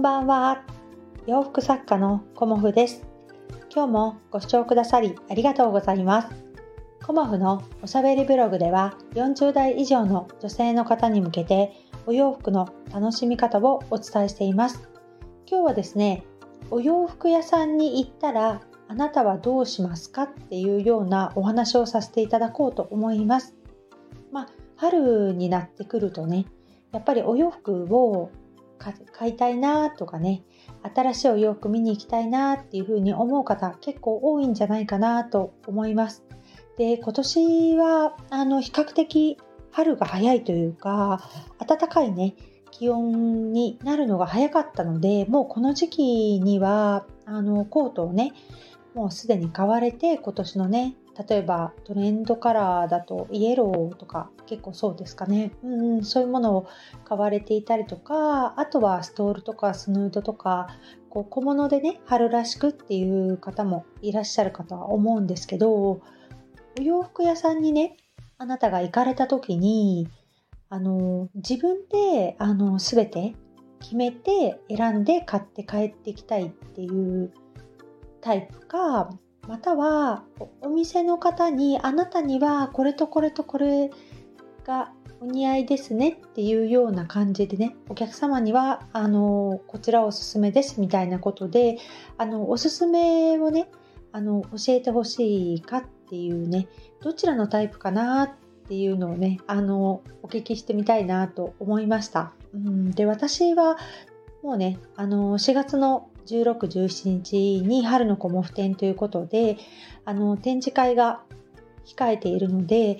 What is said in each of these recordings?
んばんは。洋服作家のコモフです。今日もご視聴くださりありがとうございます。コモフのおしゃべりブログでは40代以上の女性の方に向けてお洋服の楽しみ方をお伝えしています。今日はですね、お洋服屋さんに行ったらあなたはどうしますかっていうようなお話をさせていただこうと思います。まあ、春になってくるとね、やっぱりお洋服を買いたいなとかね新しいお洋服見に行きたいなっていうふうに思う方結構多いんじゃないかなと思います。で今年はあの比較的春が早いというか暖かいね気温になるのが早かったのでもうこの時期にはあのコートをねもうすでに買われて今年のね例えばトレンドカラーだとイエローとか結構そうですかね、うん、そういうものを買われていたりとかあとはストールとかスヌードとかこう小物でね春らしくっていう方もいらっしゃるかとは思うんですけどお洋服屋さんにねあなたが行かれた時にあの自分であの全て決めて選んで買って帰ってきたいっていうタイプかまたはお店の方にあなたにはこれとこれとこれがお似合いですねっていうような感じでねお客様にはあのこちらおすすめですみたいなことであのおすすめをねあの教えてほしいかっていうねどちらのタイプかなっていうのをねあのお聞きしてみたいなと思いました。うん、で私はもうねあの4月の16、17日に春のコモフ展ということであの展示会が控えているので、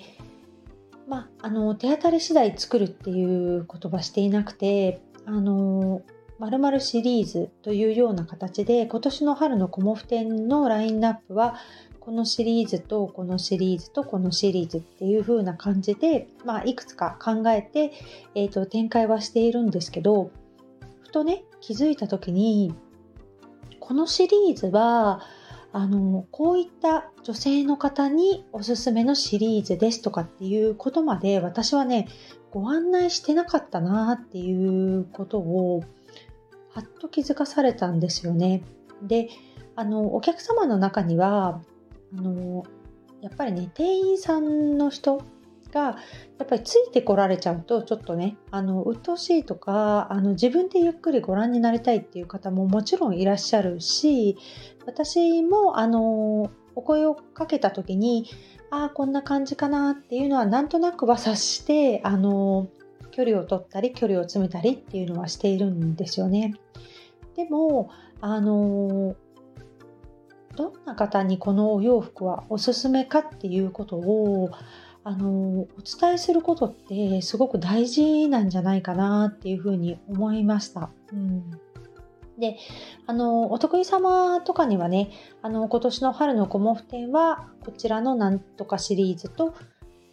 まあ、あの手当たり次第作るっていう言葉していなくてあの〇〇シリーズというような形で今年の春のコモフ展のラインナップはこのシリーズとこのシリーズとこのシリーズっていう風な感じで、まあ、いくつか考えて、えーと展開はしているんですけどふとね気づいた時にこのシリーズはあのこういった女性の方におすすめのシリーズですとかっていうことまで私はねご案内してなかったなっていうことをはっと気づかされたんですよね。であのお客様の中にはあのやっぱりね店員さんの人がやっぱりついてこられちゃうとちょっとねあの鬱陶しいとかあの自分でゆっくりご覧になりたいっていう方ももちろんいらっしゃるし私もあのお声をかけた時にああこんな感じかなっていうのはなんとなくは察してあの距離を取ったり距離を詰めたりっていうのはしているんですよね。でもあのどんな方にこのお洋服はおすすめかっていうことをあのお伝えすることってすごく大事なんじゃないかなっていうふうに思いました。うんであのお得意様とかにはねあの今年の春のコモフ展はこちらのなんとかシリーズと、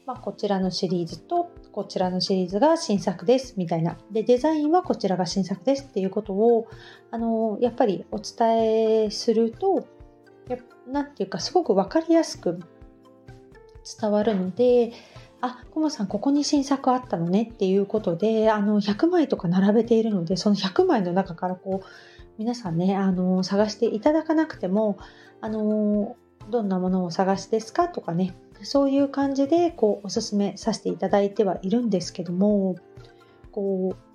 まあ、こちらのシリーズとこちらのシリーズが新作ですみたいなでデザインはこちらが新作ですっていうことをあのやっぱりお伝えすると何て言うかすごく分かりやすく伝わるのであコモさんここに新作あったのねっていうことであの100枚とか並べているのでその100枚の中からこう皆さんねあの探していただかなくてもあのどんなものを探しですかとかねそういう感じでこうおすすめさせていただいてはいるんですけどもこう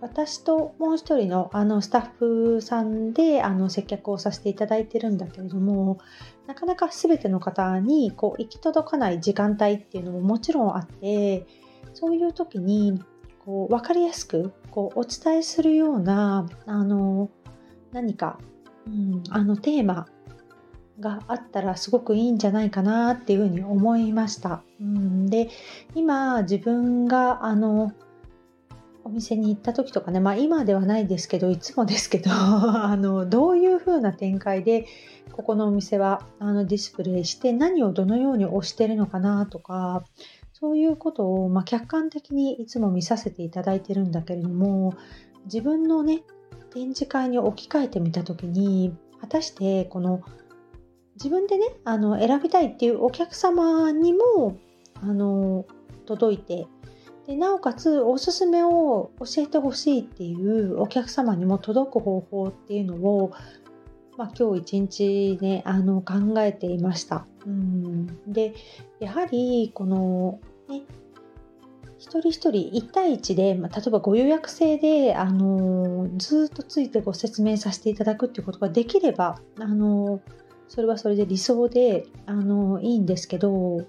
私ともう一人のあのスタッフさんであの接客をさせていただいてるんだけれどもなかなか全ての方にこう行き届かない時間帯っていうのももちろんあってそういう時にこう分かりやすくこうお伝えするようなあの何か、うん、あのテーマがあったらすごくいいんじゃないかなっていうふうに思いました。うん、で今自分があのお店に行った時とかね、まあ、今ではないですけどいつもですけど あのどういう風な展開でここのお店はあのディスプレイして何をどのように推してるのかなとかそういうことを、まあ、客観的にいつも見させていただいてるんだけれども自分のね展示会に置き換えてみた時に果たしてこの自分でねあの選びたいっていうお客様にもあの届いてでなおかつおすすめを教えてほしいっていうお客様にも届く方法っていうのを、まあ、今日一日ねあの考えていました。うんでやはりこのね一人一人1対1で、まあ、例えばご予約制で、あの、ずっとついてご説明させていただくっていうことができれば、あの、それはそれで理想で、あの、いいんですけど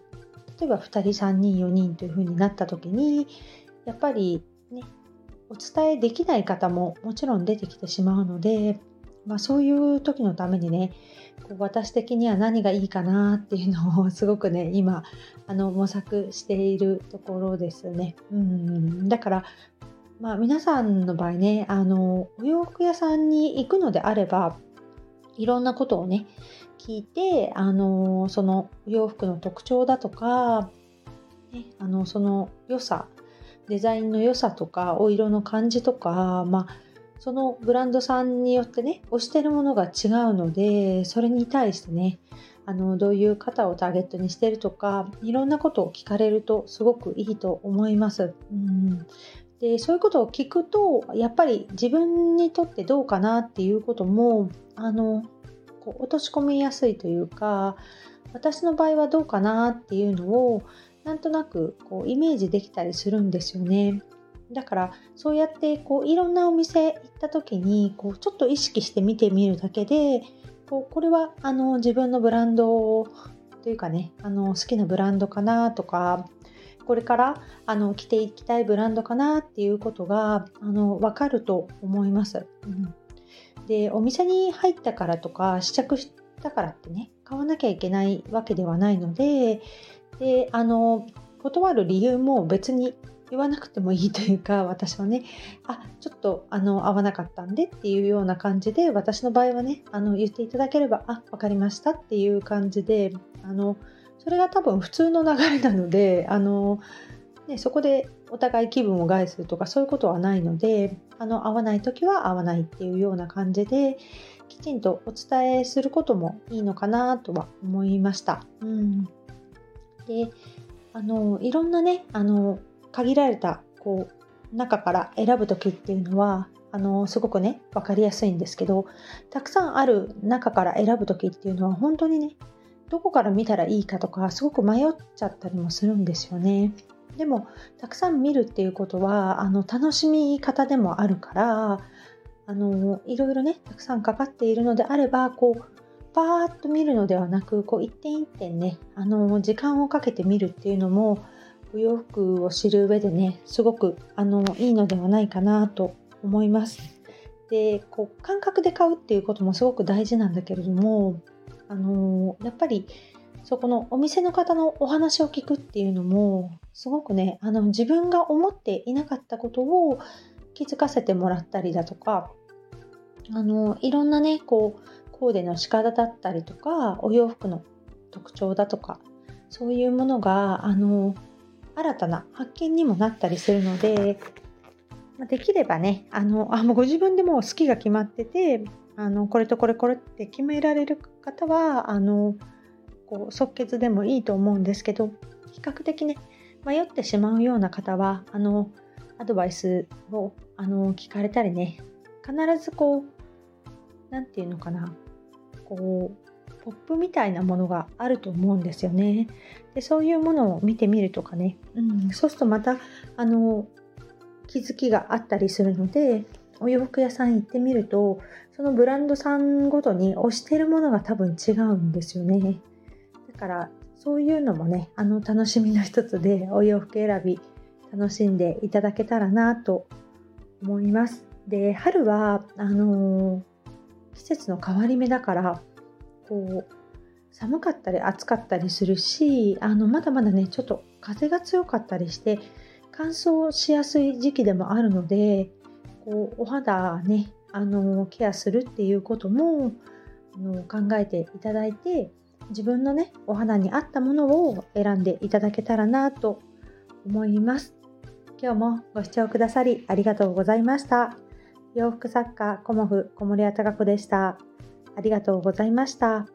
例えば2人3人4人というふうになった時にやっぱりねお伝えできない方ももちろん出てきてしまうので、まあ、そういう時のためにね私的には何がいいかなっていうのをすごくね今あの模索しているところですね。うんだからまあ、皆さんの場合ねあのお洋服屋さんに行くのであればいろんなことをね聞いてあのその洋服の特徴だとか、ね、あのその良さデザインの良さとかお色の感じとか、まあ、そのブランドさんによってね推してるものが違うのでそれに対してねあのどういう方をターゲットにしてるとかいろんなことを聞かれるとすごくいいと思います。うんでそういうことを聞くとやっぱり自分にとってどうかなっていうこともあのこう落とし込みやすいというか私の場合はどうかなっていうのをなんとなくこうイメージできたりするんですよね。だからそうやってこういろんなお店行った時にこうちょっと意識して見てみるだけでこうこれはあの自分のブランドというかねあの好きなブランドかなとかこれからあの着ていきたいブランドかなっていうことがあの分かると思います。うん、でお店に入ったからとか試着したからってね買わなきゃいけないわけではないのでであの断る理由も別に言わなくてもいいというか私はねあちょっとあの合わなかったんでっていうような感じで私の場合はねあの言っていただければあ分かりましたっていう感じであのそれが多分普通の流れなのであの、ね、そこでお互い気分を害するとかそういうことはないのであの合わない時は合わないっていうような感じできちんとお伝えすることもいいのかなとは思いました。うん、であのいろんなねあの限られたこう中から選ぶ時っていうのはあのすごくね分かりやすいんですけどたくさんある中から選ぶ時っていうのは本当にねどこから見たらいいかとかすごく迷っちゃったりもするんですよね。でもたくさん見るっていうことはあの楽しみ方でもあるからあのいろいろねたくさんかかっているのであればこうパーッと見るのではなくこう一点一点ねあの時間をかけて見るっていうのもお洋服を知る上でねすごくあのいいのではないかなと思います。でこう感覚で買うっていうこともすごく大事なんだけれどもあのやっぱりそこのお店の方のお話を聞くっていうのもすごくねあの自分が思っていなかったことを気づかせてもらったりだとかあのいろんなねこうコーデの仕方だったりとかお洋服の特徴だとかそういうものがあの新たな発見にもなったりするので、できればねあのあもうご自分でも好きが決まっててあのこれとこれこれって決められる方はあのこう即決でもいいと思うんですけど比較的ね迷ってしまうような方はあのアドバイスをあの聞かれたりね必ずこう何て言うのかなこうポップみたいなものがあると思うんですよね。でそういうものを見てみるとかね、うん、そうするとまたあの気づきがあったりするのでお洋服屋さん行ってみるとそのブランドさんごとに推してるものが多分違うんですよね。からそういうのもねあの楽しみの一つでお洋服選び楽しんでいただけたらなと思います。で春はあのー、季節の変わり目だからこう寒かったり暑かったりするしあのまだまだねちょっと風が強かったりして乾燥しやすい時期でもあるのでこうお肌ねあのケアするっていうこともあの考えていただいて自分のねお肌に合ったものを選んでいただけたらなと思います今日もご視聴くださりありがとうございました洋服作家コモフ小森屋隆子でした。ありがとうございました。